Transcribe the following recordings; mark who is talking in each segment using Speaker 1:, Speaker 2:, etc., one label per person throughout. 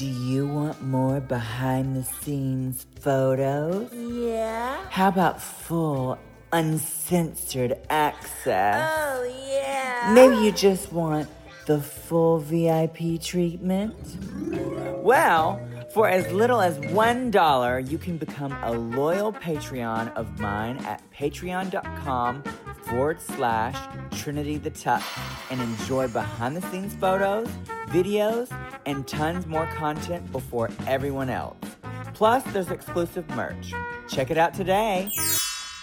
Speaker 1: Do you want more behind the scenes photos?
Speaker 2: Yeah.
Speaker 1: How about full, uncensored access?
Speaker 2: Oh, yeah.
Speaker 1: Maybe you just want the full VIP treatment? Well, for as little as $1, you can become a loyal Patreon of mine at patreon.com forward slash Trinity the Tuck and enjoy behind the scenes photos, videos, and tons more content before everyone else. Plus, there's exclusive merch. Check it out today.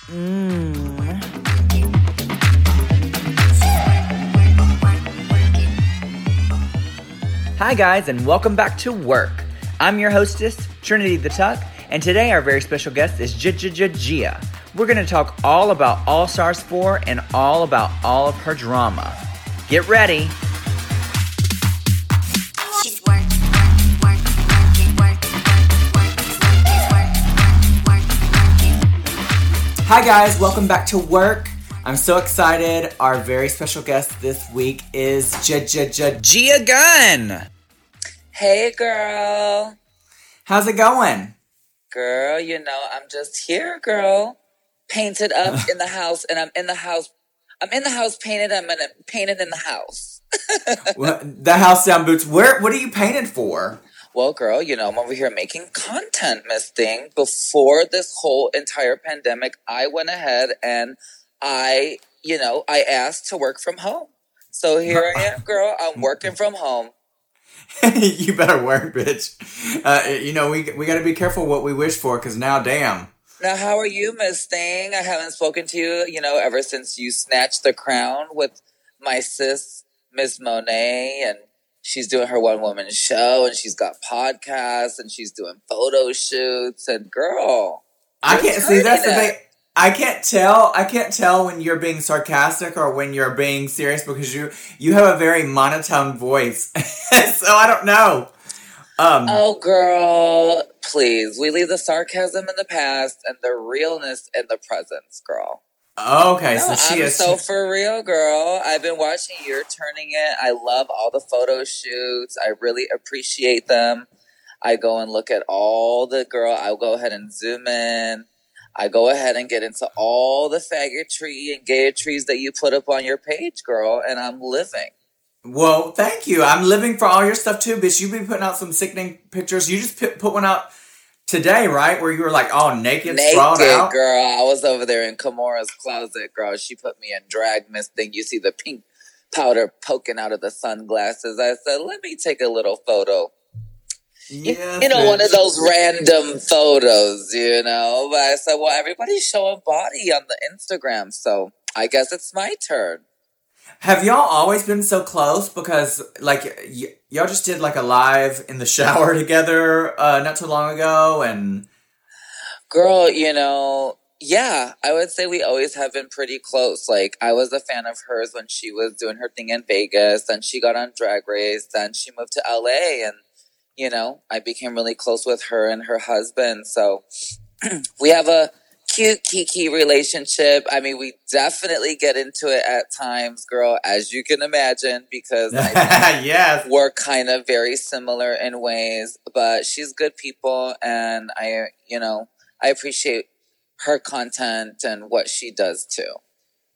Speaker 1: Mmm. Hi, guys, and welcome back to Work. I'm your hostess, Trinity the Tuck, and today our very special guest is Gia. We're going to talk all about All Stars 4 and all about all of her drama. Get ready. Hi, guys, welcome back to Work. I'm so excited. Our very special guest this week is Gia Gunn.
Speaker 3: Hey, girl.
Speaker 1: How's it going?
Speaker 3: Girl, you know, I'm just here, girl. Painted up in the house, and I'm in the house. I'm in the house painted. I'm in painted in the house.
Speaker 1: Well, the house down boots. Where? What are you painted for?
Speaker 3: Well, girl, you know, I'm over here making content, Miss Thing. Before this whole entire pandemic, I went ahead and I, you know, I asked to work from home. So here I am, girl. I'm working from home.
Speaker 1: you better work, bitch. Uh, you know we we got to be careful what we wish for, because now, damn.
Speaker 3: Now, how are you, Miss Thing? I haven't spoken to you, you know, ever since you snatched the crown with my sis, Miss Monet, and she's doing her one woman show, and she's got podcasts, and she's doing photo shoots, and girl,
Speaker 1: I can't see. That's the thing. I can't tell. I can't tell when you're being sarcastic or when you're being serious because you you have a very monotone voice. so I don't know. Um,
Speaker 3: oh, girl, please, we leave the sarcasm in the past and the realness in the presence, girl.
Speaker 1: Okay,
Speaker 3: No,
Speaker 1: so she
Speaker 3: I'm
Speaker 1: is.
Speaker 3: so for real, girl. I've been watching You're Turning It. I love all the photo shoots. I really appreciate them. I go and look at all the girl. I'll go ahead and zoom in. I go ahead and get into all the faggotry and gay gayetries that you put up on your page, girl, and I'm living.
Speaker 1: well, thank you. I'm living for all your stuff too, bitch. You've been putting out some sickening pictures. You just put, put one out today, right? Where you were like all naked,
Speaker 3: Naked,
Speaker 1: out.
Speaker 3: girl. I was over there in Kimora's closet, girl. She put me in drag, Miss Thing. You see the pink powder poking out of the sunglasses. I said, let me take a little photo. You-
Speaker 1: Yes,
Speaker 3: you know, one of those random photos, you know. But I said, well, everybody's showing body on the Instagram, so I guess it's my turn.
Speaker 1: Have y'all always been so close? Because like y- y'all just did like a live in the shower together uh, not too long ago, and
Speaker 3: Girl, you know, yeah, I would say we always have been pretty close. Like, I was a fan of hers when she was doing her thing in Vegas, then she got on Drag Race, then she moved to LA, and, you know, I became really close with her and her husband. So we have a cute Kiki relationship. I mean, we definitely get into it at times, girl, as you can imagine, because
Speaker 1: yes,
Speaker 3: we're kind of very similar in ways, but she's good people and I, you know, I appreciate her content and what she does too.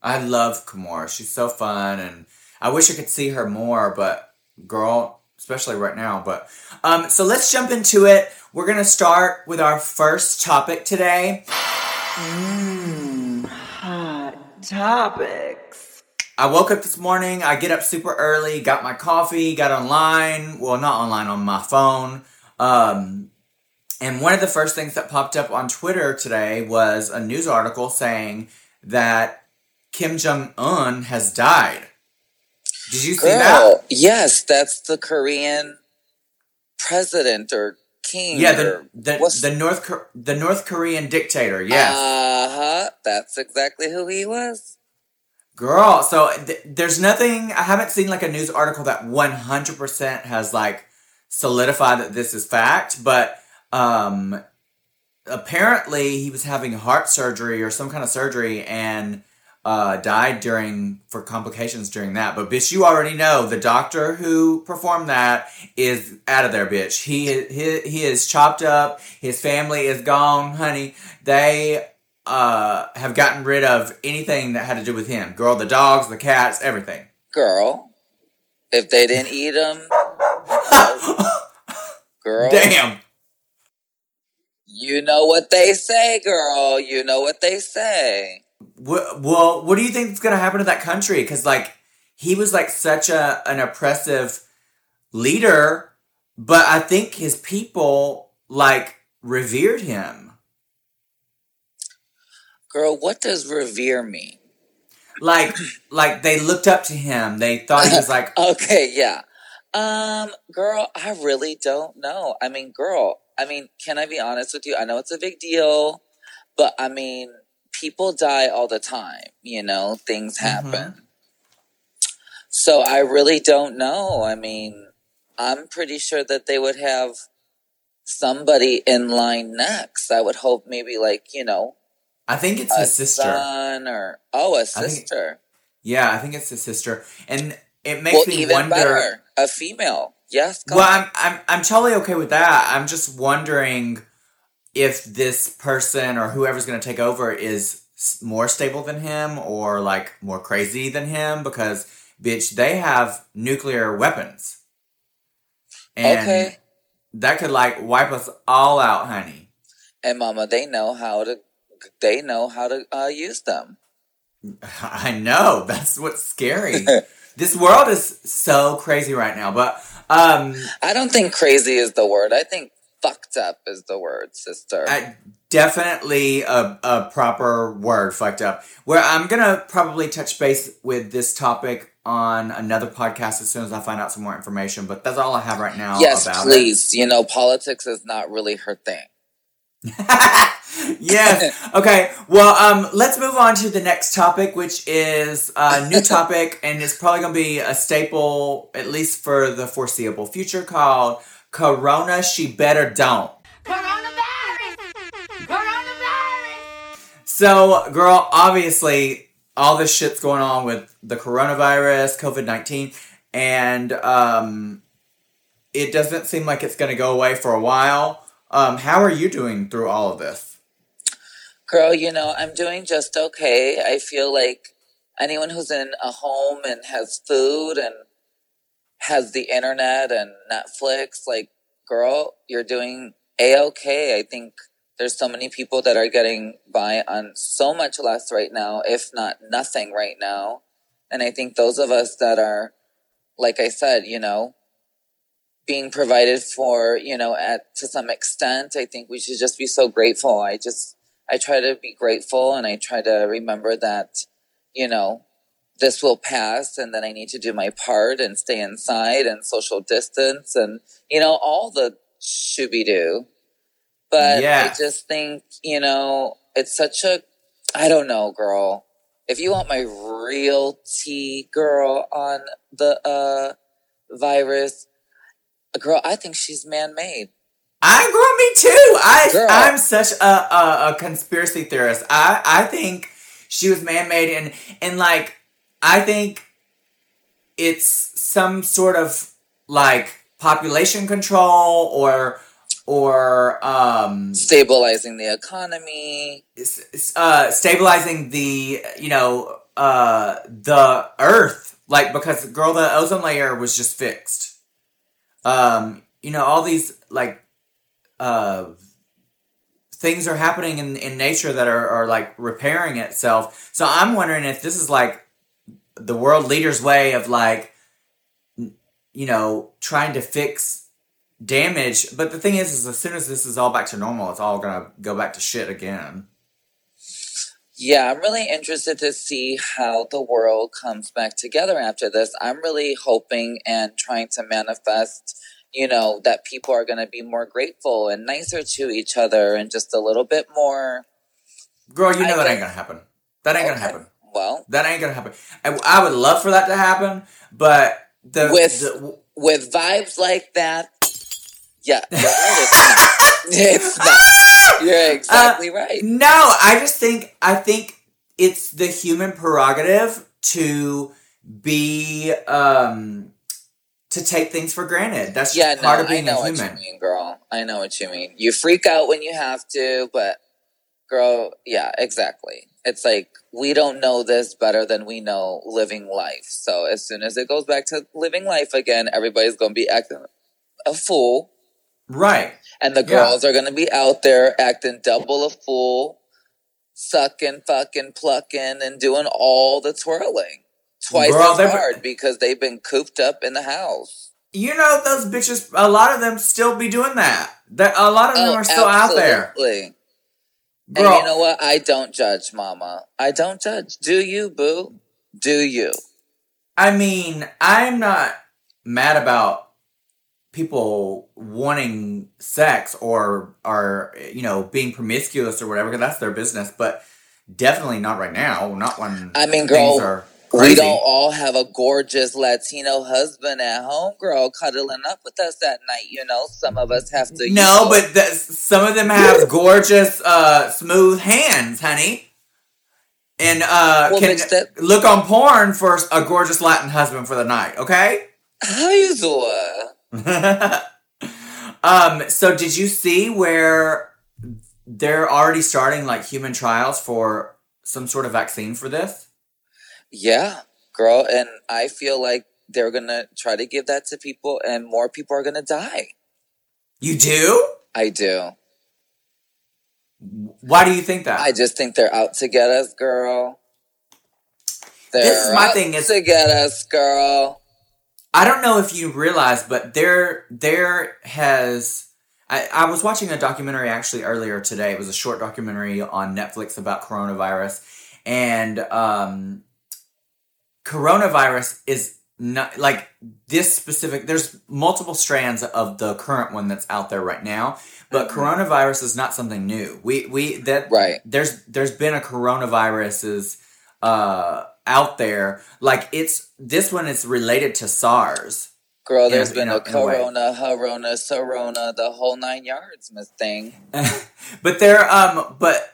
Speaker 1: I love Kimora. She's so fun, and I wish I could see her more. But girl, especially right now. But um, so let's jump into it. We're gonna start with our first topic today. Mmm, hot topics. I woke up this morning. I get up super early, got my coffee, got online. Well, not online, on my phone. Um, and one of the first things that popped up on Twitter today was a news article saying that Kim Jong Un has died. Did you see that?
Speaker 3: Yes, that's the Korean president or king.
Speaker 1: Yeah, the the, the North Kor- the North Korean dictator. Yes,
Speaker 3: Uh huh. That's exactly who he was.
Speaker 1: girl. So th- there's nothing. I haven't seen like a news article that 100 percent has like solidified that this is fact, but um, apparently he was having heart surgery or some kind of surgery, and uh, died during for complications during that. But bitch, you already know the doctor who performed that is out of there, bitch. He he he is chopped up. His family is gone, honey. They uh have gotten rid of anything that had to do with him. Girl, the dogs, the cats, everything.
Speaker 3: Girl, if they didn't eat them, girl,
Speaker 1: Damn.
Speaker 3: you know what they say, girl. You know what they say.
Speaker 1: Well, what do you think is going to happen to that country? Because like he was like such a an oppressive leader, but I think his people like revered him.
Speaker 3: Girl, what does revere mean?
Speaker 1: Like like they looked up to him. They thought he was like
Speaker 3: Okay, yeah. Um, girl, I really don't know. I mean, girl, I mean, can I be honest with you? I know it's a big deal, but I mean, people die all the time, you know, things mm-hmm. happen. So I really don't know. I mean, I'm pretty sure that they would have somebody in line next. I would hope maybe like, you know,
Speaker 1: I think it's
Speaker 3: a
Speaker 1: his sister.
Speaker 3: son or oh, a sister.
Speaker 1: Yeah, I think it's his sister, and it makes
Speaker 3: Well,
Speaker 1: me
Speaker 3: even
Speaker 1: wonder.
Speaker 3: better, a female. Yes,
Speaker 1: Well,
Speaker 3: on.
Speaker 1: I'm, I'm I'm totally okay with that. I'm just wondering if this person or whoever's going to take over is more stable than him or like more crazy than him because bitch, they have nuclear weapons. And
Speaker 3: Okay.
Speaker 1: that could like wipe us all out, honey.
Speaker 3: and mama they know how to they know how to uh, use them
Speaker 1: I know. That's what's scary. this world is so crazy right now, but um
Speaker 3: i don't think crazy is the word i think fucked up is the word sister.
Speaker 1: I, definitely a, a proper word fucked up. Where i'm gonna probably touch base with this topic on another podcast as soon as i find out some more information but that's all i have right now
Speaker 3: yes
Speaker 1: about
Speaker 3: please. You know politics is not really her thing.
Speaker 1: Yes. Okay. Well um let's move on to the next topic which is a new topic and it's probably gonna be a staple at least for the foreseeable future called corona she better don't
Speaker 2: Coronavirus! Coronavirus!
Speaker 1: So, girl, obviously, all this shit's going on with the coronavirus, COVID 19, and um, it doesn't seem like it's going to go away for a while. Um, how are you doing through all of this?
Speaker 3: girl you know i'm doing just okay i feel like anyone who's in a home and has food and has the internet and netflix like girl you're doing a-okay. I think there's so many people that are getting by on so much less right now if not nothing right now. And i think those of us that are like i said you know being provided for you know at to some extent i think we should just be so grateful. I just I try to be grateful and I try to remember that, you know, this will pass and then I need to do my part and stay inside and social distance and, you know, all the shooby doo. But
Speaker 1: Yeah.
Speaker 3: I just think, you know, it's such a, I don't know, girl. If you want my real tea, girl, on the uh, virus, girl, I think she's man made.
Speaker 1: I girl, me too. I
Speaker 3: Girl.
Speaker 1: I'm such a, a a conspiracy theorist. I I think she was man made, and and like I think it's some sort of like population control or or um
Speaker 3: Stabilizing the economy.
Speaker 1: uh stabilizing the you know uh the earth. Like because girl the ozone layer was just fixed. Um you know all these like uh things are happening in, in nature that are, are like repairing itself. So i'm wondering if this is like the world leader's way of like you know trying to fix damage but the thing is is as soon as this is all back to normal it's all gonna go back to shit again
Speaker 3: Yeah, I'm really interested to see how the world comes back together after this. I'm really hoping and trying to manifest, you know, that people are going to be more grateful and nicer to each other and just a little bit more.
Speaker 1: Girl, you know
Speaker 3: I
Speaker 1: that
Speaker 3: guess-
Speaker 1: ain't gonna happen. That ain't gonna happen.
Speaker 3: Well,
Speaker 1: That ain't gonna happen. I, I would love for that to happen, but the
Speaker 3: With-
Speaker 1: the,
Speaker 3: with vibes like that, yeah, you're it's not. It's not. You're exactly right.
Speaker 1: no, I just think I think it's the human prerogative to be um to take things for granted. That's just
Speaker 3: Yeah, no,
Speaker 1: part of
Speaker 3: I
Speaker 1: being
Speaker 3: know
Speaker 1: a
Speaker 3: what
Speaker 1: human.
Speaker 3: you mean, girl. I know what you mean. You freak out when you have to, but girl, yeah, exactly. It's like we don't know this better than we know living life. So as soon as it goes back to living life again, everybody's gonna be acting a fool.
Speaker 1: Right.
Speaker 3: And the
Speaker 1: Yeah.
Speaker 3: girls are gonna be out there acting double a fool, sucking, fucking, plucking, and doing all the twirling. Twice
Speaker 1: Girl,
Speaker 3: as hard because they've been cooped up in the house.
Speaker 1: You know those bitches. A lot of them still be doing that. That a lot of them
Speaker 3: Oh,
Speaker 1: are still out there. Girl,
Speaker 3: And you know what? I don't judge, mama. I don't judge. Do you, boo? Do you?
Speaker 1: I mean, I'm not mad about people wanting sex or are you know being promiscuous or whatever because that's their business. But definitely not right now. Not when
Speaker 3: I mean,
Speaker 1: things
Speaker 3: girl,
Speaker 1: are
Speaker 3: we don't all have a gorgeous Latino husband at home, girl, cuddling up with us at night. You know, some of us have to.
Speaker 1: No,
Speaker 3: know-
Speaker 1: but th- some of them have gorgeous, uh, smooth hands, honey. And uh,
Speaker 3: Well,
Speaker 1: can
Speaker 3: bitch, that-
Speaker 1: look on porn for a gorgeous Latin husband for the night, okay?
Speaker 3: how you doing?
Speaker 1: um, so did you see where they're already starting like human trials for some sort of vaccine for this?
Speaker 3: Yeah, girl, and I feel like they're gonna try to give that to people, and more people are gonna die.
Speaker 1: You do?
Speaker 3: I do.
Speaker 1: Why do you think that?
Speaker 3: I just think they're out to get us, girl. They're
Speaker 1: This is my
Speaker 3: out
Speaker 1: thing is-
Speaker 3: to get us, girl.
Speaker 1: I don't know if you realize, but there there has I, I was watching a documentary actually earlier today. It was a short documentary on Netflix about coronavirus. And um coronavirus is not like this specific there's multiple strands of the current one that's out there right now. But
Speaker 3: Mhm.
Speaker 1: coronavirus is not something new. We we that
Speaker 3: Right.
Speaker 1: there's there's been a coronaviruses uh out there like it's this one is related to SARS.
Speaker 3: Girl,
Speaker 1: In
Speaker 3: there's been
Speaker 1: in a-
Speaker 3: a,
Speaker 1: in a way.
Speaker 3: corona, harona, sarona, the whole nine yards, Miss Thing.
Speaker 1: but they're um but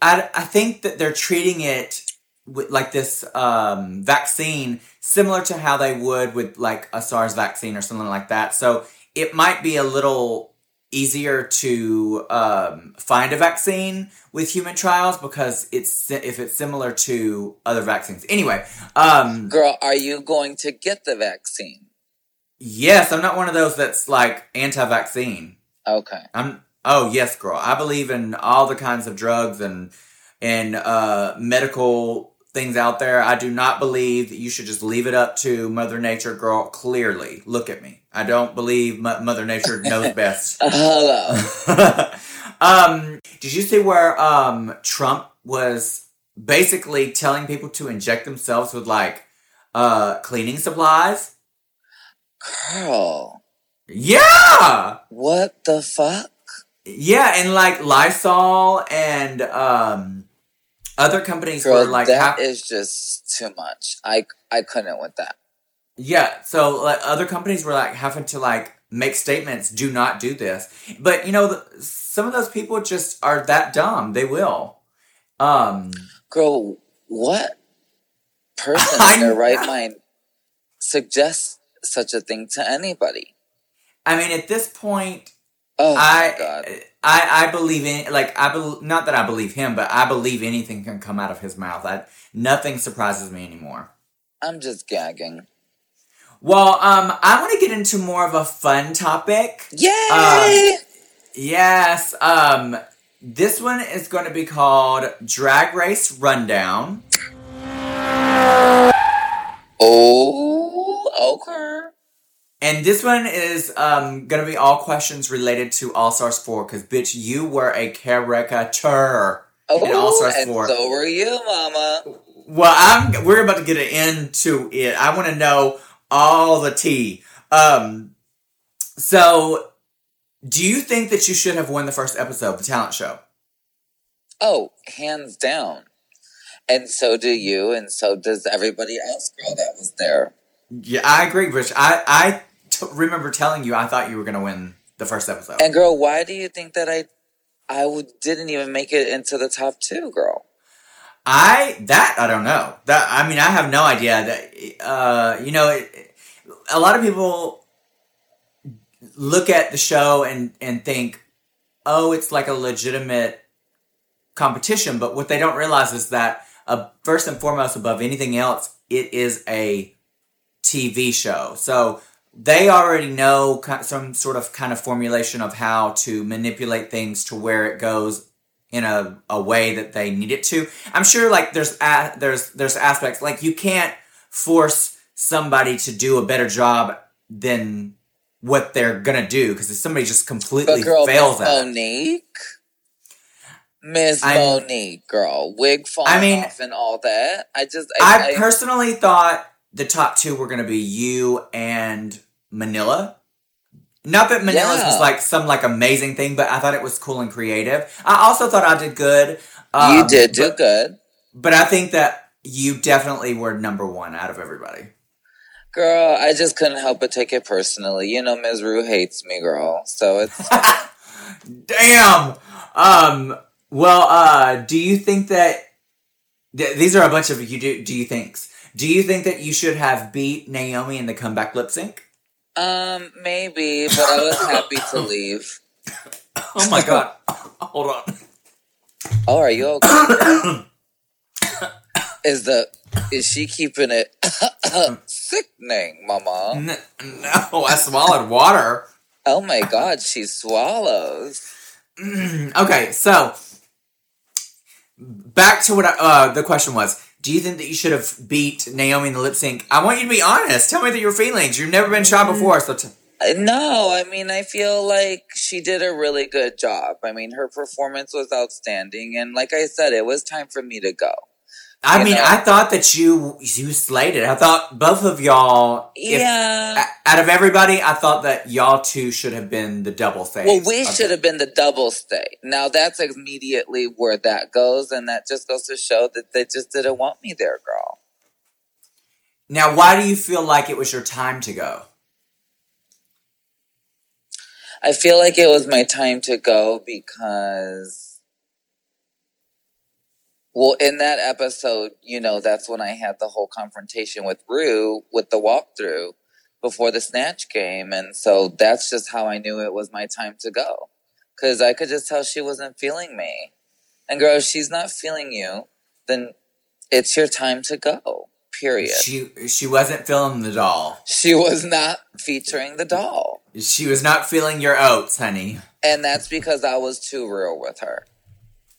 Speaker 1: I I think that they're treating it like this um vaccine similar to how they would with like a SARS vaccine or something like that. So it might be a little easier to um, find a vaccine with human trials because it's if it's similar to other vaccines. Anyway, um,
Speaker 3: Girl, are you going to get the vaccine?
Speaker 1: yes, I'm not one of those that's like anti-vaccine.
Speaker 3: Okay.
Speaker 1: I'm oh yes, girl. I believe in all the kinds of drugs and and uh, medical things out there. I do not believe that you should just leave it up to Mother Nature, girl. Clearly, look at me. I don't believe Mo- Mother Nature knows best.
Speaker 3: Hello.
Speaker 1: um, did you see where um, Trump was basically telling people to inject themselves with like uh, cleaning supplies?
Speaker 3: Girl,
Speaker 1: Yeah.
Speaker 3: what the fuck?
Speaker 1: Yeah, and like Lysol and um other companies
Speaker 3: Girl,
Speaker 1: were like
Speaker 3: that
Speaker 1: hap-
Speaker 3: is just too much. I I couldn't with that.
Speaker 1: yeah, so like other companies were like having to like make statements, do not do this. But you know, the, some of those people just are that dumb. They will. Um
Speaker 3: Girl, what person in their right mind suggests such a thing to anybody?
Speaker 1: I mean, at this point,
Speaker 3: Oh
Speaker 1: I. I I believe in like I bel not that I believe him, but I believe anything can come out of his mouth. I, nothing surprises me anymore.
Speaker 3: I'm just gagging.
Speaker 1: Well, um, I want to get into more of a fun topic.
Speaker 3: Yay!
Speaker 1: Yes. Um, this one is going to be called Drag Race Rundown.
Speaker 3: oh, okay.
Speaker 1: And this one is um, going to be all questions related to All Stars 4 because, bitch, you were a caricature in All
Speaker 3: Oh,
Speaker 1: Stars 4.
Speaker 3: so were you, Mama.
Speaker 1: Well, I'm. We're about to get into it. I want to know all the tea. Um, so, do you think that you should have won the first episode, of the talent show?
Speaker 3: Oh, hands down. And so do you, and so does everybody else, girl, that was there.
Speaker 1: Yeah, I agree, Rich. I I t- remember telling you I thought you were going to win the first episode.
Speaker 3: And girl, why do you think that I I would, didn't even make it into the top two, girl?
Speaker 1: I that I don't know. That I mean, I have no idea. That uh, you know, it, a lot of people look at the show and and think, oh, it's like a legitimate competition. But what they don't realize is that uh, first and foremost, above anything else, it is a TV show. So they already know some sort of kind of formulation of how to manipulate things to where it goes in a, a way that they need it to. I'm sure like there's a, there's there's aspects like you can't force somebody to do a better job than what they're gonna do because if somebody just completely
Speaker 3: But girl,
Speaker 1: fails
Speaker 3: Miss
Speaker 1: at.
Speaker 3: Monique, Miss Monique, girl, wig falling
Speaker 1: I mean-
Speaker 3: off and all that. I just,
Speaker 1: I
Speaker 3: I, I,
Speaker 1: personally thought the top two were gonna be you and Manila. Not that Manila's
Speaker 3: Yeah.
Speaker 1: was like some like amazing thing, but I thought it was cool and creative. I also thought I did good. Um,
Speaker 3: you did do
Speaker 1: but,
Speaker 3: good,
Speaker 1: but I think that you definitely were number one out of everybody.
Speaker 3: girl. I just couldn't help but take it personally. You know, Ms. Rue hates me, girl. So it's
Speaker 1: Damn. Um. Well, uh, do you think that th- these are a bunch of you do? Do you thinks? Do you think that you should have beat Naomi in the comeback lip sync?
Speaker 3: um maybe, but I was happy to leave.
Speaker 1: Oh my god! Hold on.
Speaker 3: Oh, are you okay? is the is she keeping it sickening, Mama?
Speaker 1: N- no, I swallowed water.
Speaker 3: Oh my God, she swallows.
Speaker 1: okay, so back to what I, uh, the question was. Do you think that you should have beat Naomi in the lip sync? I want you to be honest. Tell me that your feelings. You've never been shot before, so t-
Speaker 3: No, I mean, I feel like she did a really good job. I mean, her performance was outstanding, and like I said, it was time for me to go.
Speaker 1: I
Speaker 3: You
Speaker 1: mean,
Speaker 3: know.
Speaker 1: I thought that you you slayed it. I thought both of y'all. if-
Speaker 3: Yeah.
Speaker 1: out of everybody, I thought that y'all two should have been the double face.
Speaker 3: Well, we should have been the double stay. Now that's immediately where that goes, and that just goes to show that they just didn't want me there, girl.
Speaker 1: Now, why do you feel like it was your time to go?
Speaker 3: I feel like it was my time to go because, well, in that episode, you know, that's when I had the whole confrontation with Rue with the walkthrough before the snatch game. And so that's just how I knew it was my time to go. Cause I could just tell she wasn't feeling me. And girl, if she's not feeling you, then it's your time to go. Period.
Speaker 1: She she wasn't feeling the doll.
Speaker 3: She was not featuring the doll.
Speaker 1: She was not feeling your oats, honey.
Speaker 3: And that's because I was too real with her.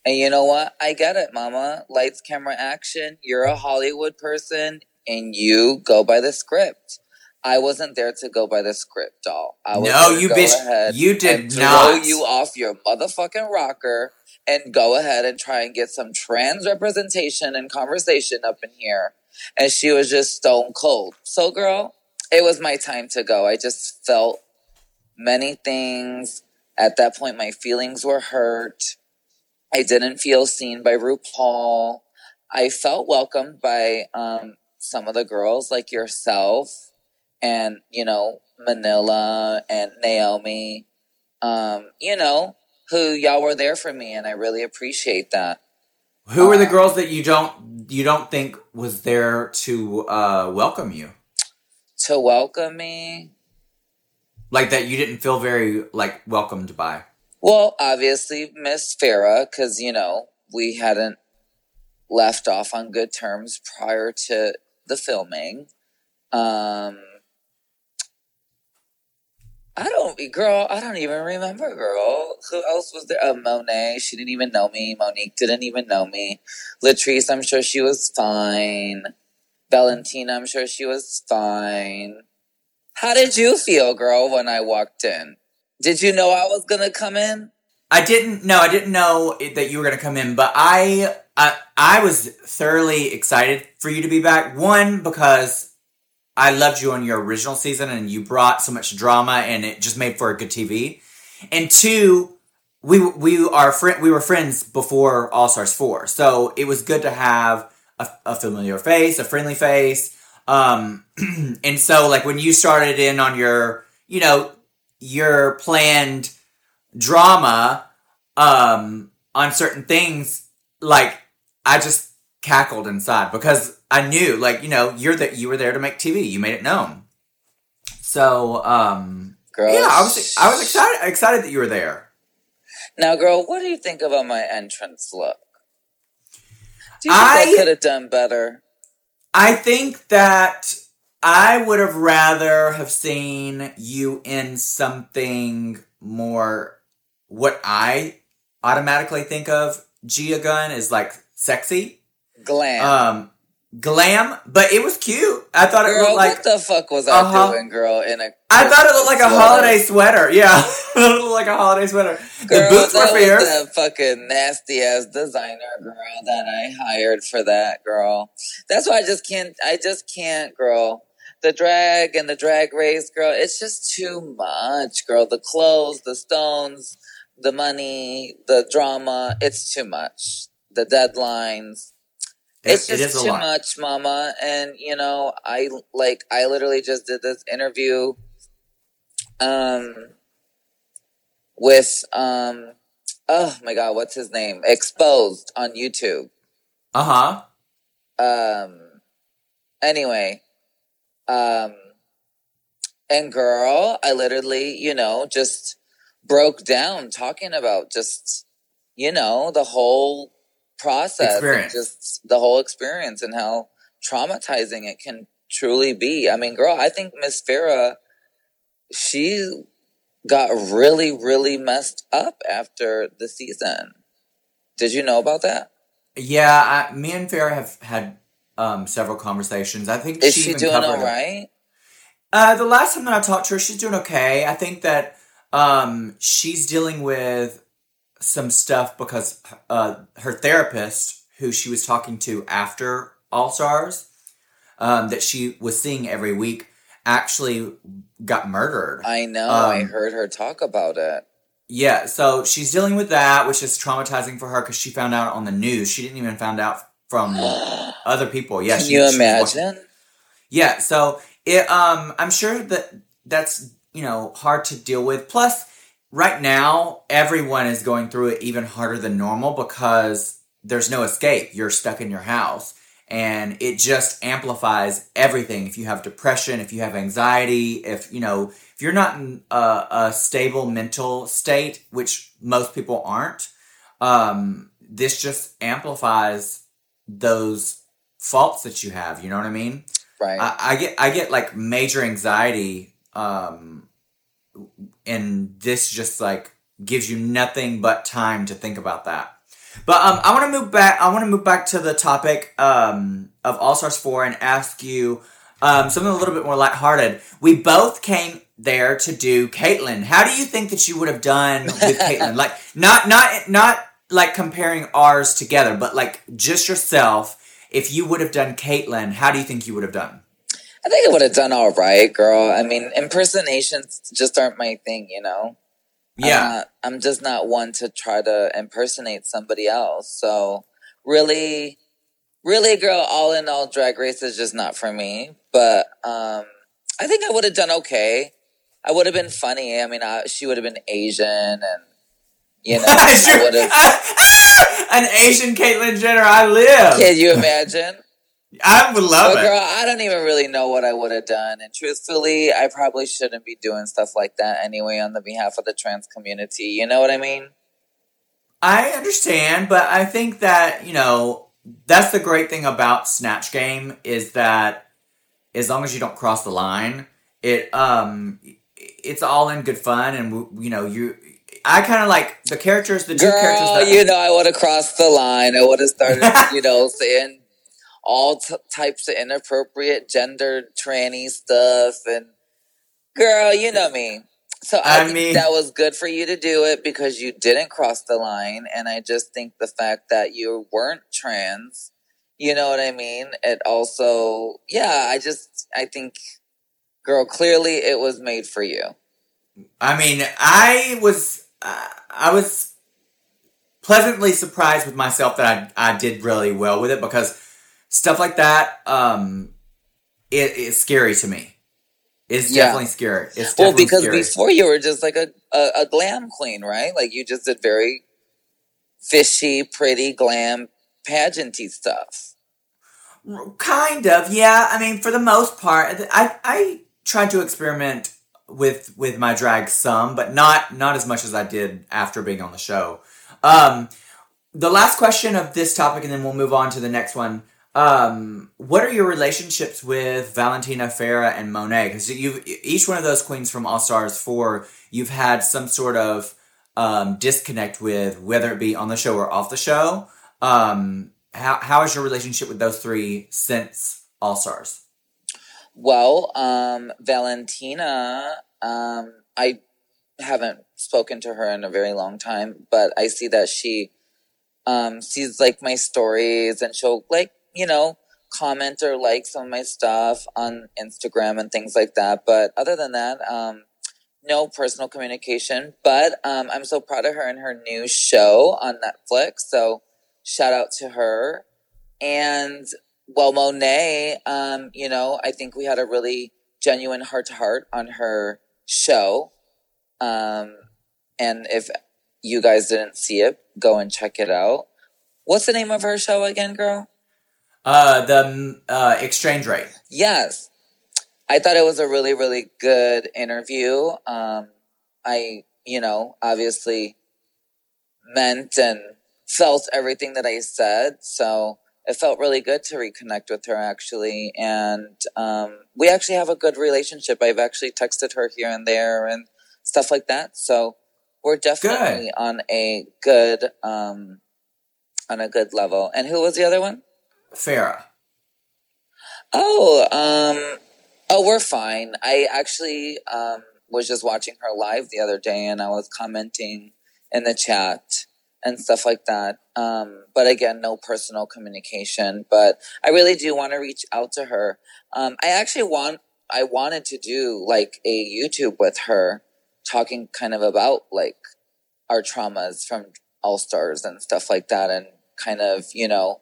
Speaker 3: And you know what? I get it, mama. Lights, camera, action. You're a Hollywood person and you go by the script. I wasn't there to go by the script, doll. I was
Speaker 1: No, you bitch- you did
Speaker 3: and throw
Speaker 1: not.
Speaker 3: you off your motherfucking rocker and go ahead and try and get some trans representation and conversation up in here. And she was just stone cold. So, girl, it was my time to go. I just felt many things. At that point, my feelings were hurt. I didn't feel seen by RuPaul. I felt welcomed by um, some of the girls like yourself and, you know, Manila and Naomi, um, you know, who y'all were there for me. And I really appreciate that.
Speaker 1: Who were the
Speaker 3: Uh,
Speaker 1: girls that you don't you don't think was there to uh, welcome you?
Speaker 3: To welcome me,
Speaker 1: Like that you didn't feel very like welcomed by.
Speaker 3: Well, obviously, Miss Farrah, because, you know, we hadn't left off on good terms prior to the filming. Um, I don't, girl, I don't even remember, girl. Who else was there? Oh, Monet. She didn't even know me. Monique didn't even know me. Latrice, I'm sure she was fine. Valentina, I'm sure she was fine. How did you feel, girl, when I walked in? Did you know I was gonna come in?
Speaker 1: I didn't know. I didn't know that you were to come in, but I, I I was thoroughly excited for you to be back. One because I loved you on your original season, and you brought so much drama, and it just made for a good TV. And two, we we are friend. We were friends before All Stars four, so it was good to have a, a familiar face, a friendly face. Um, and so like when you started in on your, you know, your planned drama um on certain things like i just cackled inside because I knew, like, you know, you're that you were there to make TV. You made it known. So, um,
Speaker 3: Girl,
Speaker 1: yeah, I was I was excited excited that you were there.
Speaker 3: Now, girl, what do you think about my entrance look? Do you think
Speaker 1: I-
Speaker 3: I could have done better?
Speaker 1: I think that I would have rather have seen you in something more what I automatically think of Gia Gunn is like sexy.
Speaker 3: Glam.
Speaker 1: Um glam, but it was cute. I thought it looked like
Speaker 3: what the fuck was I
Speaker 1: Uh-huh.
Speaker 3: doing, girl? In a
Speaker 1: I thought it looked like a holiday sweater. Yeah. it looked like a holiday sweater.
Speaker 3: Girl,
Speaker 1: the boots were fierce.
Speaker 3: that fucking nasty ass designer girl that I hired for that girl. That's why I just can't. I just can't, girl. The drag and the drag race, girl. It's just too much, girl. The clothes, the stones, the money, the drama. It's too much. The deadlines. It's
Speaker 1: It- it
Speaker 3: just
Speaker 1: is
Speaker 3: too
Speaker 1: lot.
Speaker 3: much, mama. And you know, I like. I literally just did this interview. Um, with um oh my god what's his name exposed on youtube
Speaker 1: Uh-huh.
Speaker 3: um anyway um and girl i literally you know just broke down talking about just you know the whole process and just the whole experience and how traumatizing it can truly be. I mean girl i think miss farrah she got really really messed up after the season. Did you know about that?
Speaker 1: Yeah, I, me and Farrah have had um, several conversations. I think
Speaker 3: is
Speaker 1: she,
Speaker 3: she doing all right
Speaker 1: Uh, the last time that I talked to her, she's doing okay. I think that um, she's dealing with some stuff because uh, her therapist, who she was talking to after All Stars, um, that she was seeing every week, actually got murdered.
Speaker 3: i know i
Speaker 1: Um,
Speaker 3: heard her talk about it
Speaker 1: Yeah, so she's dealing with that, which is traumatizing for her because she found out on the news. She didn't even find out from other people. Yeah,
Speaker 3: can
Speaker 1: she-
Speaker 3: you
Speaker 1: she
Speaker 3: imagine
Speaker 1: Yeah, so it um I'm sure that that's, you know, hard to deal with. Plus right now everyone is going through it even harder than normal because there's no escape. You're stuck in your house and it just amplifies everything. If you have depression, if you have anxiety, if, you know, if you're not in a, a stable mental state, which most people aren't, um this just amplifies those faults that you have, you know what I mean?
Speaker 3: right
Speaker 1: I, I get I get like major anxiety, um, and this just like gives you nothing but time to think about that. But um, I want to move back. I want to move back to the topic um, of All Stars Four and ask you um, something a little bit more lighthearted. We both came there to do Caitlyn. How do you think that you would have done with Caitlyn? Like not not not like comparing ours together, but like just yourself. If you would have done Caitlyn, how do you think you would have done?
Speaker 3: I think I would have done all right, girl. I mean, impersonations just aren't my thing, you know. I'm
Speaker 1: Yeah.
Speaker 3: not- I'm just not one to try to impersonate somebody else. So, really, really, girl, all in all, Drag Race is just not for me. But um, I think I would have done okay. I would have been funny. I mean, I, she would have been Asian, and you know, I would have.
Speaker 1: An Asian Caitlyn Jenner, I live.
Speaker 3: Can you imagine?
Speaker 1: I would love
Speaker 3: But
Speaker 1: it.
Speaker 3: girl, I don't even really know what I would have done. And truthfully, I probably shouldn't be doing stuff like that anyway on the behalf of the trans community. You know what I mean?
Speaker 1: I understand, but I think that, you know, that's the great thing about Snatch Game is that as long as you don't cross the line, it um it's all in good fun and you know, you I kind of like the characters, the two characters that
Speaker 3: you know, I would have crossed the line. I would have started, you know, saying all t- types of inappropriate gender tranny stuff. And girl, you know me. So I,
Speaker 1: I mean-
Speaker 3: that was good for you to do it because you didn't cross the line. And I just think the fact that you weren't trans, you know what I mean? It also, yeah, I just, I think, girl, clearly it was made for you.
Speaker 1: I mean, I was uh, I was pleasantly surprised with myself that I I did really well with it because stuff like that um it is scary to me. It's
Speaker 3: Yeah.
Speaker 1: definitely scary. It's
Speaker 3: Well, because
Speaker 1: scary.
Speaker 3: before you were just like a, a, a glam queen, right? Like you just did very fishy, pretty, glam, pageanty stuff.
Speaker 1: Kind of, yeah. I mean, for the most part, I I tried to experiment with with my drag some, but not not as much as I did after being on the show. Um, the last question of this topic, and then we'll move on to the next one. Um, what are your relationships with Valentina Farrah and Monet? Because you each one of those queens from All Stars four, you've had some sort of um, disconnect with, whether it be on the show or off the show. Um, how how is your relationship with those three since All Stars?
Speaker 3: Well, um, Valentina, um, I haven't spoken to her in a very long time, but I see that she um, sees like my stories and she'll like, you know, comment or like some of my stuff on Instagram and things like that. But other than that, um, no personal communication. But um, I'm so proud of her and her new show on Netflix. So shout out to her. And well, Monet, um, you know, I think we had a really genuine heart to heart on her show. Um, and if you guys didn't see it, go and check it out. What's the name of her show again, girl?
Speaker 1: Uh, the uh, X Change Rate.
Speaker 3: Yes. I thought it was a really, really good interview. Um, I, you know, obviously meant and felt everything that I said. So it felt really good to reconnect with her actually. And, um, we actually have a good relationship. I've actually texted her here and there and stuff like that. So we're definitely on a good, um, on a good level. And who was the other one?
Speaker 1: Farrah.
Speaker 3: Oh, um, oh, we're fine. I actually um, was just watching her live the other day, and I was commenting in the chat and stuff like that. Um, but again, no personal communication. But I really do want to reach out to her. Um, I actually want. I wanted to do like a YouTube with her, talking kind of about like our traumas from All Stars and stuff like that, and kind of you know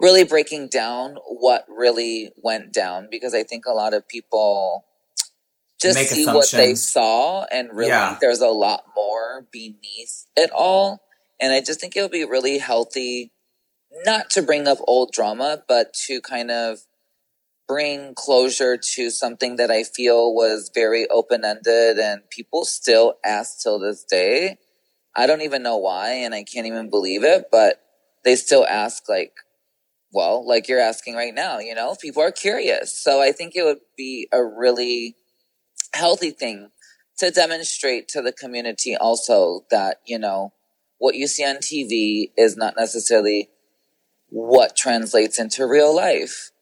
Speaker 3: really breaking down what really went down because I think a lot of people just
Speaker 1: Make
Speaker 3: see what they saw and really
Speaker 1: Yeah.
Speaker 3: there's a lot more beneath it all. And I just think it would be really healthy not to bring up old drama, but to kind of bring closure to something that I feel was very open ended and people still ask till this day. I don't even know why and I can't even believe it, but they still ask like well, like you're asking right now, you know, people are curious. So I think it would be a really healthy thing to demonstrate to the community also that, you know, what you see on TV is not necessarily what translates into real life.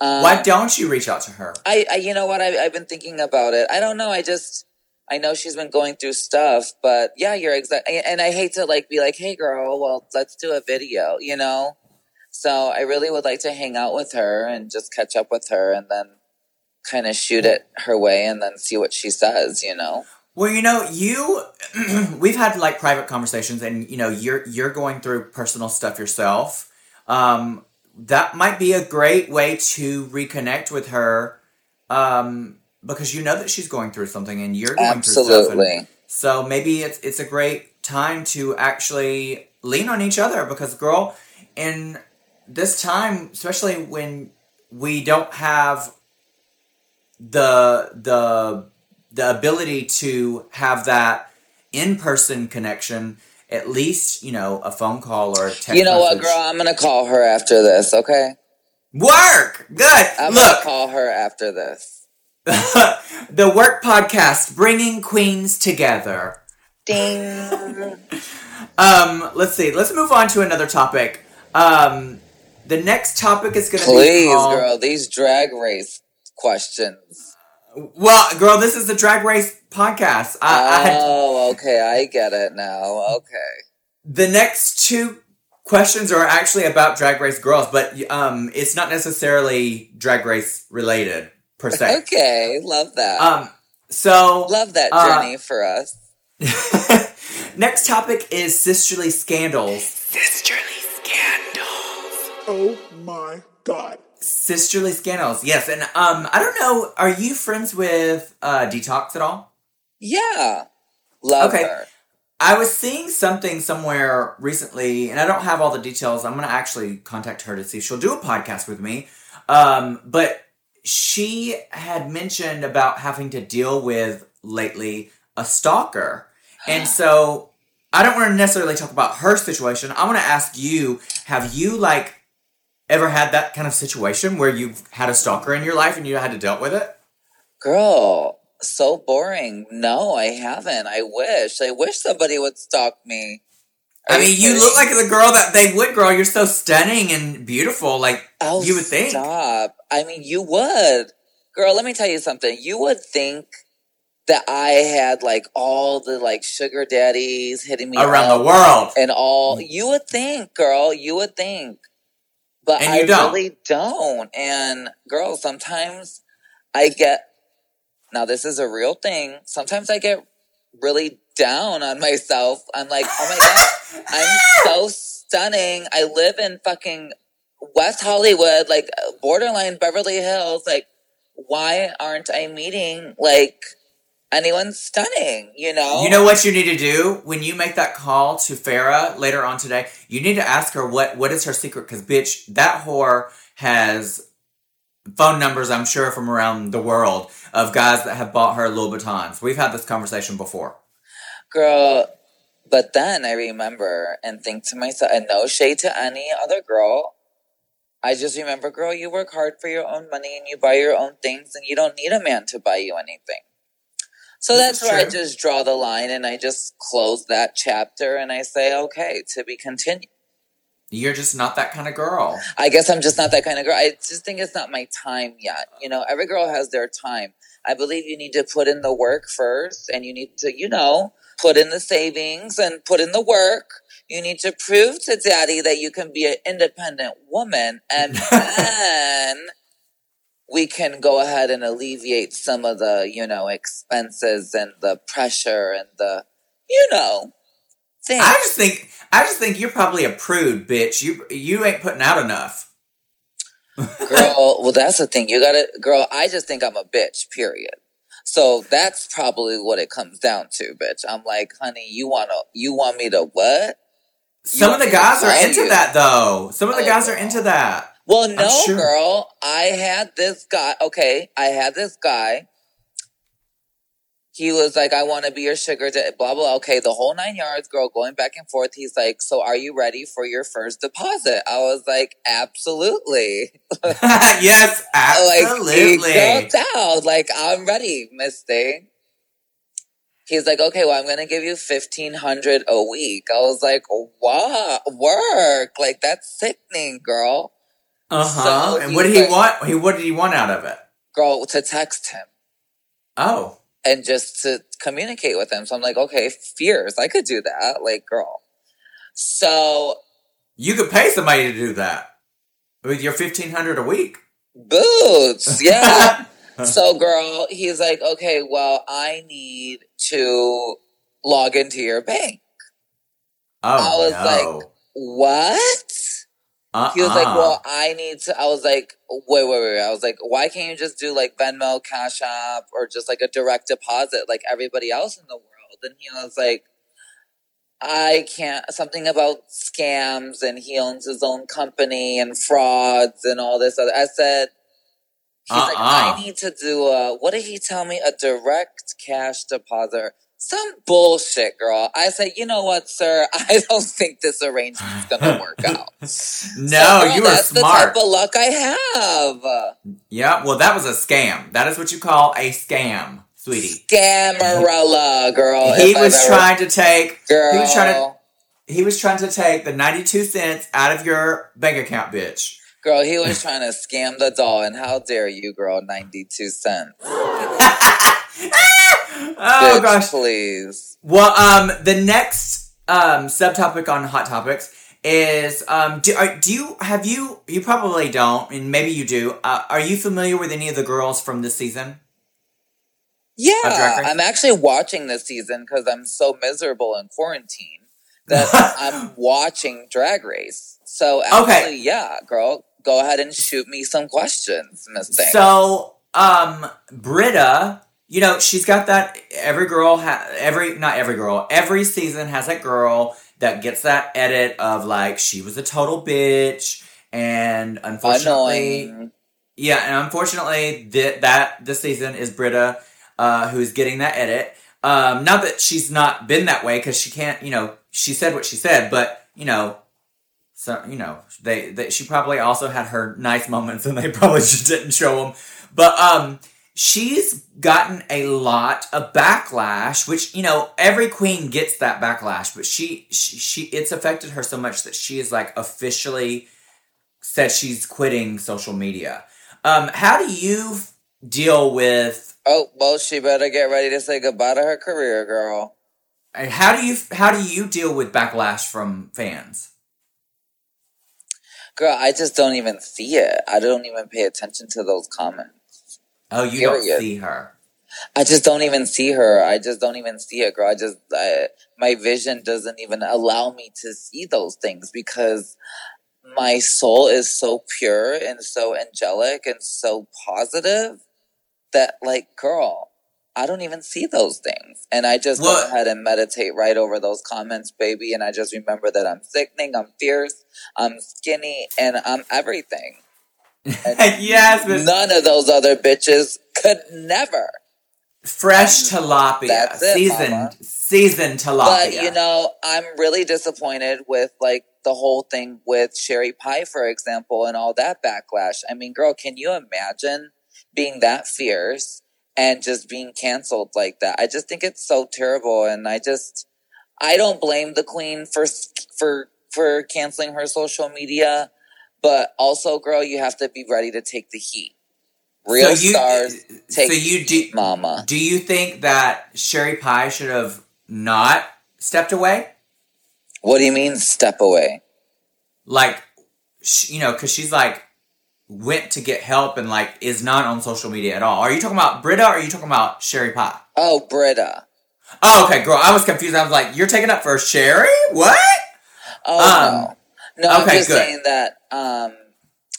Speaker 3: Um,
Speaker 1: Why don't you reach out to her?
Speaker 3: I, I you know what, I, I've been thinking about it. I don't know. I just, I know she's been going through stuff, but yeah, you're exact. And I hate to like be like, hey girl, well, let's do a video, you know? So I really would like to hang out with her and just catch up with her and then kind of shoot it her way and then see what she says, you know?
Speaker 1: Well, you know, you we've had like private conversations, and you know, you're you're going through personal stuff yourself. Um, that might be a great way to reconnect with her, um, because you know that she's going through something, and you're going through stuff. and-
Speaker 3: Absolutely.
Speaker 1: So maybe it's it's a great time to actually lean on each other because girl, in this time, especially when we don't have the the the ability to have that in person connection, at least, you know, a phone call or a text
Speaker 3: You know what, girl? I'm going to call her after this, okay?
Speaker 1: Work! Good!
Speaker 3: I'm going to call her after this.
Speaker 1: the Work Podcast, bringing queens together.
Speaker 3: Ding.
Speaker 1: Um, let's see. Let's move on to another topic. Um, the next topic is going to be
Speaker 3: Please,
Speaker 1: called.
Speaker 3: girl, these drag race questions.
Speaker 1: Well, girl, this is the Drag Race podcast. I, I
Speaker 3: oh, okay. I get it now. Okay.
Speaker 1: the next two questions are actually about Drag Race girls, but um, it's not necessarily Drag Race related per se.
Speaker 3: Okay. Love that.
Speaker 1: Um, so
Speaker 3: Love that
Speaker 1: uh,
Speaker 3: journey for us.
Speaker 1: next topic is sisterly scandals.
Speaker 4: Sisterly scandals. Oh my god.
Speaker 1: Sisterly scandals, yes, and um, I don't know. Are you friends with uh, Detox at all?
Speaker 3: Yeah. Love
Speaker 1: Okay.
Speaker 3: her.
Speaker 1: I was seeing something somewhere recently, and I don't have all the details. I'm going to actually contact her to see if she'll do a podcast with me. Um, but she had mentioned about having to deal with lately a stalker. And so I don't want to necessarily talk about her situation. I want to ask you have you, like, ever had that kind of situation where you've had a stalker in your life and you had to deal with it?
Speaker 3: Girl, so boring. No, I haven't. I wish. I wish somebody would stalk me. Are
Speaker 1: I mean, you look like the girl that they would, girl. You're so stunning and beautiful. Like,
Speaker 3: Oh,
Speaker 1: you would think.
Speaker 3: Stop. I mean, you would. Girl, let me tell you something. You would think that I had like all the like sugar daddies hitting me
Speaker 1: around the world.
Speaker 3: and all. You would think, girl. You would think. But
Speaker 1: And
Speaker 3: I
Speaker 1: don't.
Speaker 3: really don't. And girl, sometimes I get. Now this is a real thing. Sometimes I get really down on myself. I'm like, oh my god, I'm so stunning. I live in fucking West Hollywood, like borderline Beverly Hills. Like, why aren't I meeting like anyone stunning? You know?
Speaker 1: You know what you need to do when you make that call to Farrah later on today. You need to ask her what what is her secret because bitch, that whore has phone numbers. I'm sure from around the world of guys that have bought her Louboutins. We've had this conversation before.
Speaker 3: girl. But then I remember and think to myself, and no shade to any other girl. I just remember, girl, you work hard for your own money and you buy your own things, and you don't need a man to buy you anything. So that's where I just draw the line and I just close that chapter and I say, okay, to be continued.
Speaker 1: You're just not that kind of girl.
Speaker 3: I guess I'm just not that kind of girl. I just think it's not my time yet. You know, every girl has their time. I believe you need to put in the work first and you need to, you know, put in the savings and put in the work. You need to prove to daddy that you can be an independent woman and then we can go ahead and alleviate some of the, you know, expenses and the pressure and the, you know, things.
Speaker 1: I just think I just think you're probably a prude, bitch. You you ain't putting out enough.
Speaker 3: girl well that's the thing you gotta girl i just think i'm a bitch period so that's probably what it comes down to bitch i'm like honey you wanna you want me to what
Speaker 1: Some of the guys are into
Speaker 3: you?
Speaker 1: that though. Some of the
Speaker 3: Oh,
Speaker 1: guys are
Speaker 3: oh,
Speaker 1: into that.
Speaker 3: Well no
Speaker 1: sure.
Speaker 3: girl i had this guy okay i had this guy he was like, I want to be your sugar, daddy, blah, blah. Okay, the whole nine yards, girl, going back and forth. He's like, So are you ready for your first deposit? I was like, Absolutely.
Speaker 1: yes, absolutely.
Speaker 3: Like, down. Like, I'm ready, Misty. He's like, okay, well, I'm gonna give you fifteen hundred a week. I was like, what? Work? Like, that's sickening, girl.
Speaker 1: Uh huh.
Speaker 3: So
Speaker 1: and what did he
Speaker 3: like-
Speaker 1: want? He what did he want out of it?
Speaker 3: Girl, to text him
Speaker 1: Oh,
Speaker 3: and just to communicate with him. So I'm like, okay, fears. I could do that. Like, girl. So,
Speaker 1: you could pay somebody to do that with your fifteen hundred a week.
Speaker 3: boots. Yeah. so, girl, he's like, okay, well, I need to log into your bank.
Speaker 1: Oh
Speaker 3: I was
Speaker 1: no.
Speaker 3: like, What?
Speaker 1: Uh-uh.
Speaker 3: He was like, uh-uh. Well, I need to. I was like, Wait, wait, wait. I was like, Why can't you just do like Venmo, Cash App, or just like a direct deposit like everybody else in the world? And he was like, I can't. Something about scams and he owns his own company and frauds and all this other. I said, He's like,
Speaker 1: Uh-uh.
Speaker 3: I need to do a, what did he tell me? A direct cash deposit. Some bullshit, girl. I said, you know what, sir? I don't think this arrangement's gonna work out.
Speaker 1: no,
Speaker 3: So, girl,
Speaker 1: you
Speaker 3: that's
Speaker 1: smart.
Speaker 3: the type of luck I have.
Speaker 1: yeah, well, that was a scam. That is what you call a scam, sweetie.
Speaker 3: Scamarella, girl.
Speaker 1: he was
Speaker 3: ever-
Speaker 1: trying to take.
Speaker 3: girl.
Speaker 1: He was trying to. He was trying to take the ninety-two cents out of your bank account, bitch.
Speaker 3: Girl, he was trying to scam the doll, and how dare you, girl? Ninety-two cents.
Speaker 1: Oh
Speaker 3: Bitch,
Speaker 1: gosh.
Speaker 3: please.
Speaker 1: Well, um, the next um subtopic on Hot Topics is um, do, are, do you have you you probably don't, and maybe you do. Uh, are you familiar with any of the girls from this season?
Speaker 3: Yeah, I'm actually watching this season because I'm so miserable in quarantine that I'm watching Drag Race. So
Speaker 1: Okay.
Speaker 3: yeah, girl, go ahead and shoot me some questions, Miss.
Speaker 1: So, um, Brita, you know, she's got that. Every girl, ha- every not every girl, every season has that girl that gets that edit of like she was a total bitch, and unfortunately,
Speaker 3: Annoying.
Speaker 1: yeah, and unfortunately, th- that this season is Brita uh, who's getting that edit. Um, not that she's not been that way because she can't, you know, she said what she said, but you know, so you know, they, they she probably also had her nice moments and they probably just didn't show them. But um, she's gotten a lot of backlash, which you know every queen gets that backlash, but she she, she it's affected her so much that she is like officially said she's quitting social media. Um, how do you deal with?
Speaker 3: Oh, well, she better get ready to say goodbye to her career, girl.
Speaker 1: How do you how do you deal with backlash from fans?
Speaker 3: Girl, I just don't even see it. I don't even pay attention to those comments.
Speaker 1: Oh, you don't see her.
Speaker 3: I just don't even see her. I just don't even see it, girl. I just, I, my vision doesn't even allow me to see those things because my soul is so pure and so angelic and so positive that, like, girl, I don't even see those things. And I just
Speaker 1: What?
Speaker 3: go ahead and meditate right over those comments, baby. And I just remember that I'm sickening, I'm fierce, I'm skinny, and I'm everything.
Speaker 1: yes, but
Speaker 3: None of those other bitches could never.
Speaker 1: fresh tilapia,
Speaker 3: That's it,
Speaker 1: seasoned
Speaker 3: mama.
Speaker 1: seasoned tilapia.
Speaker 3: But you know, I'm really disappointed with like the whole thing with Sherry Pie, for example, and all that backlash. I mean, girl, can you imagine being that fierce and just being canceled like that? I just think it's so terrible, and I just I don't blame the queen for for for canceling her social media, but also, girl, you have to be ready to take the heat. Real
Speaker 1: So you-
Speaker 3: stars take
Speaker 1: so you do-
Speaker 3: heat, mama.
Speaker 1: do you think that Sherry Pie should have not stepped away?
Speaker 3: What do you mean, step away?
Speaker 1: Like, you know, because she's like went to get help and like is not on social media at all. Are you talking about Brita or are you talking about Sherry Pie?
Speaker 3: Oh, Brita.
Speaker 1: Oh, okay, girl. I was confused. I was like, you're taking up for Sherry? What?
Speaker 3: Oh
Speaker 1: Um,
Speaker 3: no, no. I'm just
Speaker 1: good.
Speaker 3: saying that um,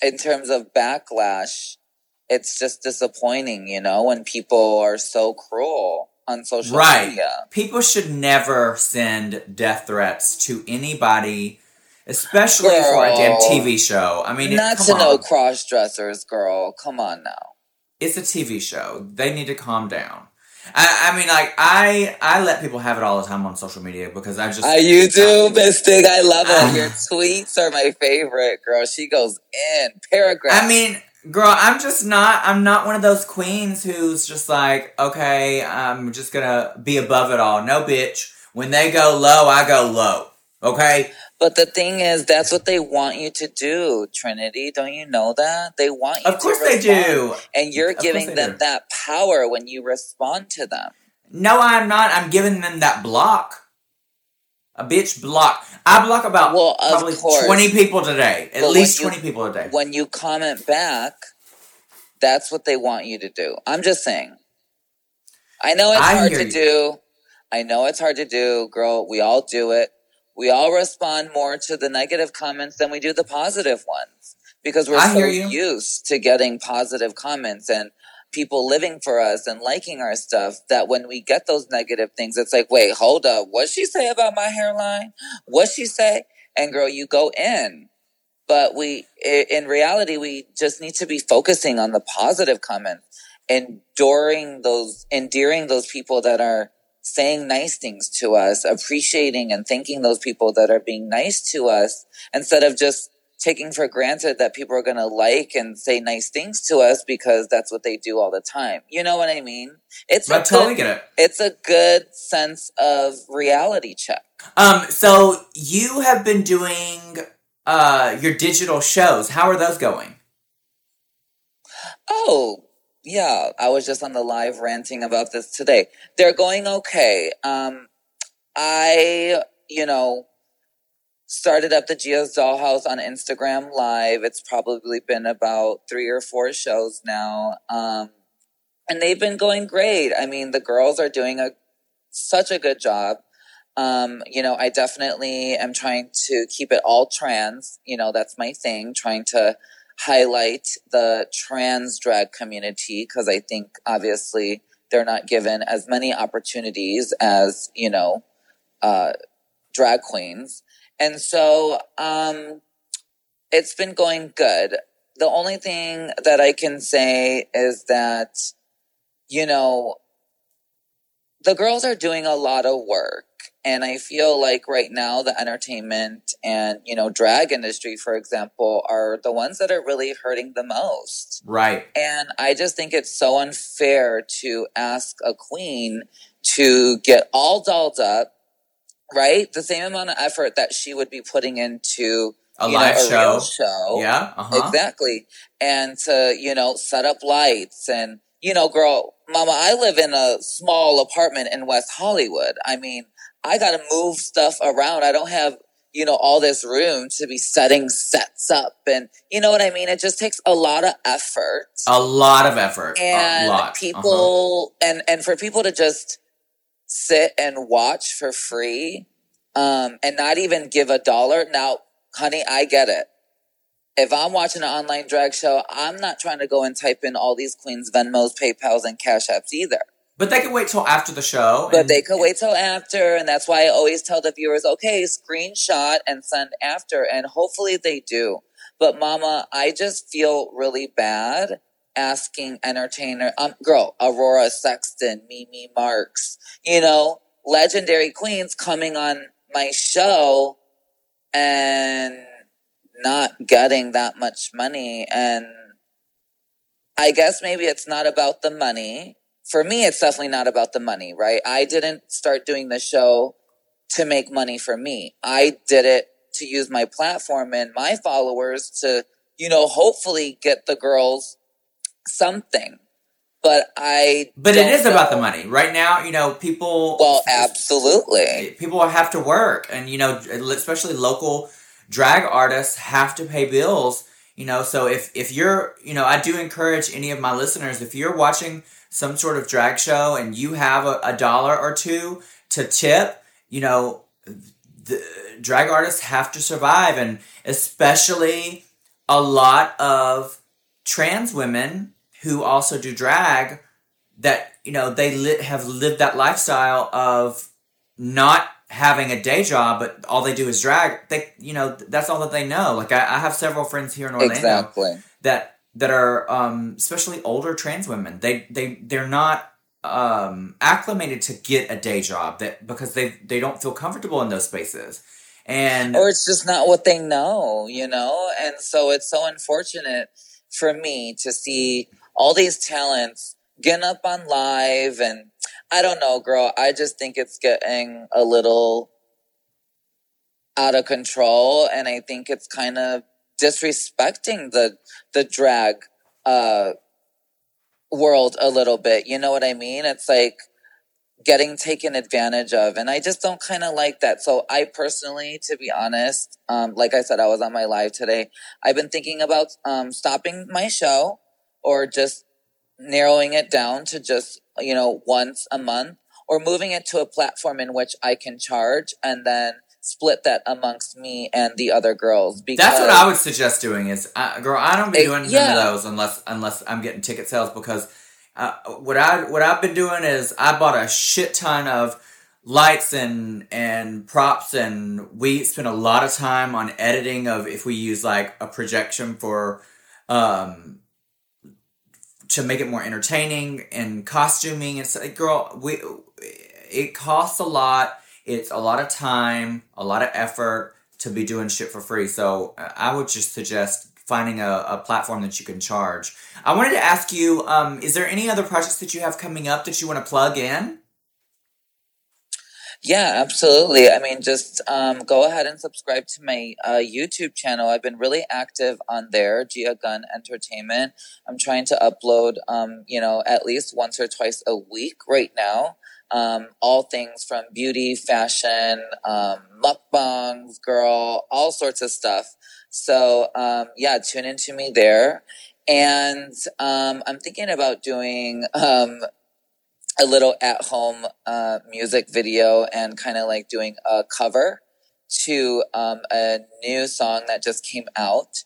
Speaker 3: in terms of backlash, it's just disappointing, you know, when people are so cruel on social media.
Speaker 1: Right.
Speaker 3: media.
Speaker 1: People should never send death threats to anybody, especially for a damn TV show. I mean,
Speaker 3: Not
Speaker 1: come
Speaker 3: to know
Speaker 1: on.
Speaker 3: cross dressers, girl. Come on now.
Speaker 1: it's a TV show. They need to calm down. I, I mean, like I, I let people have it all the time on social media because I just
Speaker 3: Ah, you do, Mystic. I love it. Your tweets are my favorite, girl. She goes in paragraph.
Speaker 1: I mean, girl, I'm just not. I'm not one of those queens who's just like, okay, I'm just gonna be above it all. No, bitch. When they go low, I go low. Okay.
Speaker 3: But the thing is, that's what they want you to do, Trinity. Don't you know that? They want you
Speaker 1: Of course they do.
Speaker 3: And you're
Speaker 1: Of
Speaker 3: giving them
Speaker 1: do.
Speaker 3: that power when you respond to them.
Speaker 1: No, I'm not. I'm giving them that block. A bitch block. I block about
Speaker 3: Well,
Speaker 1: probably
Speaker 3: course.
Speaker 1: 20 people today. At
Speaker 3: But
Speaker 1: least
Speaker 3: you-
Speaker 1: 20 people a day.
Speaker 3: When you comment back, that's what they want you to do. I'm just saying. I know it's
Speaker 1: I
Speaker 3: hard to
Speaker 1: you.
Speaker 3: do. I know it's hard to do, girl. We all do it. We all respond more to the negative comments than we do the positive ones because we're
Speaker 1: I
Speaker 3: so used to getting positive comments and people living for us and liking our stuff that when we get those negative things, it's like, wait, hold up. What'd she say about my hairline? What'd she say? And girl, you go in. But we, in reality, we just need to be focusing on the positive comments, enduring those, endearing those people that are saying nice things to us, appreciating and thanking those people that are being nice to us instead of just taking for granted that people are going to like and say nice things to us because that's what they do all the time. You know what I mean? It's
Speaker 1: I totally
Speaker 3: good,
Speaker 1: get it.
Speaker 3: it's a good sense of reality check.
Speaker 1: Um, so you have been doing uh your digital shows. How are those going?
Speaker 3: Oh, yeah. I was just on the live ranting about this today. They're going okay. Um, I, you know, started up the Gio's Dollhouse on Instagram Live. It's probably been about three or four shows now. Um, and they've been going great. I mean, the girls are doing a such a good job. Um, you know, I definitely am trying to keep it all trans. You know, that's my thing, trying to highlight the trans drag community because I think obviously they're not given as many opportunities as you know uh, drag queens, and so um, it's been going good. The only thing that I can say is that you know the girls are doing a lot of work and i feel like right now the entertainment and you know drag industry for example are the ones that are really hurting the most
Speaker 1: Right.
Speaker 3: and i just think it's so unfair to ask a queen to get all dolled up right the same amount of effort that she would be putting into
Speaker 1: A
Speaker 3: you know,
Speaker 1: live
Speaker 3: a
Speaker 1: show.
Speaker 3: show
Speaker 1: Yeah. Uh huh.
Speaker 3: Exactly. And to, you know, set up lights and, you know, girl, mama, I live in a small apartment in West Hollywood. I mean, I got to move stuff around. I don't have, you know, all this room to be setting sets up. And you know what I mean? It just takes a lot of effort.
Speaker 1: A lot of effort.
Speaker 3: and
Speaker 1: a lot. Uh-huh.
Speaker 3: people, and, and for people to just sit and watch for free, um, and not even give a dollar. Now, honey, I get it if I'm watching an online drag show, I'm not trying to go and type in all these queens' Venmos, PayPal's, and Cash Apps either.
Speaker 1: But they can wait till after the show.
Speaker 3: But
Speaker 1: and-
Speaker 3: they could wait till after, and that's why I always tell the viewers, okay, screenshot and send after, and hopefully they do. But Mama, I just feel really bad asking entertainer, um, girl, Aurora Sexton, Mimi Marks, you know, legendary queens coming on my show and not getting that much money. And I guess maybe it's not about the money. For me, it's definitely not about the money, right? I didn't start doing the show to make money for me. I did it to use my platform and my followers to, you know, hopefully get the girls something. But I.
Speaker 1: But it is don't
Speaker 3: about
Speaker 1: the money. Right now, you know, people.
Speaker 3: Well, absolutely.
Speaker 1: People have to work, and you know, especially local drag artists have to pay bills. You know, so if if you're, you know, I do encourage any of my listeners if you're watching some sort of drag show and you have a, a dollar or two to tip, you know, the drag artists have to survive, and especially a lot of trans women who also do drag that you know they li- have lived that lifestyle of not having a day job but all they do is drag. They you know that's all that they know. Like i, I have several friends here in orlando
Speaker 3: Exactly.
Speaker 1: that that are um especially older trans women. They they they're not um acclimated to get a day job that because they they don't feel comfortable in those spaces. And
Speaker 3: or it's just not what they know, you know? And so it's so unfortunate for me to see all these talents getting up on live and I don't know, girl, I just think it's getting a little out of control and I think it's kind of disrespecting the the drag uh world a little bit. You know what I mean? It's like getting taken advantage of and i just don't kind of like that so i personally to be honest um, like i said i was on my live today i've been thinking about um, stopping my show or just narrowing it down to just you know once a month or moving it to a platform in which i can charge and then split that amongst me and the other girls because
Speaker 1: That's what I would suggest doing. Is uh, girl, I don't be
Speaker 3: Eh,
Speaker 1: doing none
Speaker 3: yeah.
Speaker 1: of those unless unless I'm getting ticket sales because uh, what I what I've been doing is I bought a shit ton of lights and and props and we spent a lot of time on editing of if we use like a projection for um to make it more entertaining and costuming and so, girl we it costs a lot it's a lot of time a lot of effort to be doing shit for free so i would just suggest finding a, a platform that you can charge i wanted to ask you um, is there any other projects that you have coming up that you want to plug in
Speaker 3: Yeah, absolutely. I mean, just um, go ahead and subscribe to my uh, YouTube channel. I've been really active on there, Gia Gunn Entertainment. I'm trying to upload, um, you know, at least once or twice a week right now. Um, all things from beauty, fashion, um, mukbangs, girl, all sorts of stuff. So, um, yeah, tune into me there. And um, I'm thinking about doing um, a little at home uh, music video and kind of like doing a cover to um, a new song that just came out.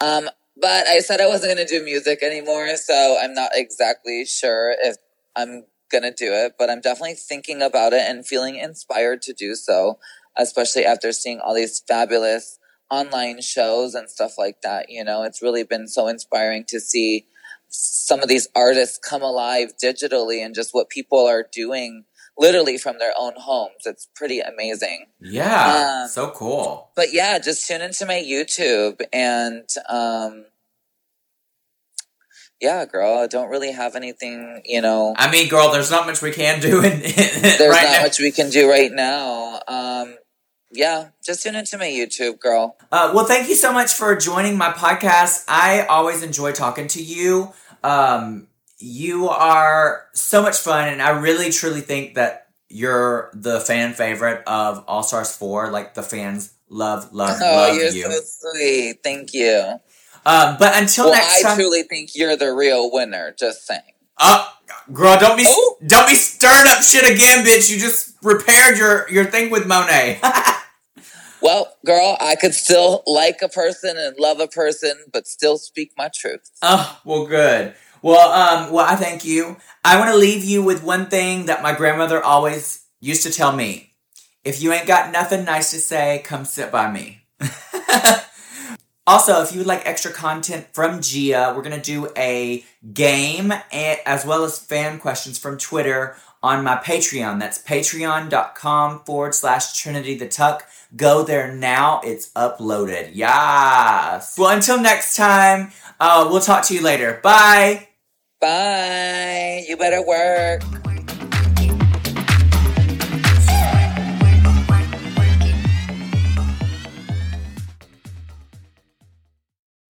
Speaker 3: Um, but I said I wasn't going to do music anymore, so I'm not exactly sure if I'm gonna do it, but I'm definitely thinking about it and feeling inspired to do so, especially after seeing all these fabulous online shows and stuff like that. You know, it's really been so inspiring to see some of these artists come alive digitally and just what people are doing literally from their own homes. It's pretty amazing.
Speaker 1: Yeah,
Speaker 3: Um,
Speaker 1: so cool.
Speaker 3: But yeah, just tune into my YouTube and um yeah, girl, I don't really have anything, you know.
Speaker 1: I mean, girl, there's not much we can do in,
Speaker 3: There's
Speaker 1: right
Speaker 3: not
Speaker 1: now.
Speaker 3: much we can do right now. Um yeah, just tune into my YouTube, girl.
Speaker 1: Uh, well, thank you so much for joining my podcast. I always enjoy talking to you. Um, you are so much fun, and I really truly think that you're the fan favorite of All Stars 4. Like, the fans love, love,
Speaker 3: Oh,
Speaker 1: love
Speaker 3: you're
Speaker 1: you.
Speaker 3: so sweet. Thank you.
Speaker 1: Um, but until
Speaker 3: well,
Speaker 1: next
Speaker 3: I
Speaker 1: time.
Speaker 3: I truly think you're the real winner, just saying.
Speaker 1: Uh, girl, don't be
Speaker 3: Oh.
Speaker 1: don't be stirring up shit again, bitch. You just repaired your your thing with Monet.
Speaker 3: Well, girl, I could still like a person and love a person, but still speak my truth.
Speaker 1: Oh, well, good. Well, um, well, I thank you. I want to leave you with one thing that my grandmother always used to tell me. If you ain't got nothing nice to say, come sit by me. also, if you would like extra content from Gia, we're going to do a game as well as fan questions from Twitter on my Patreon. That's patreon.com forward slash Trinity the Tuck. Go there now. It's uploaded. Yes. Well, until next time, uh, we'll talk to you later. Bye.
Speaker 3: Bye. You better work.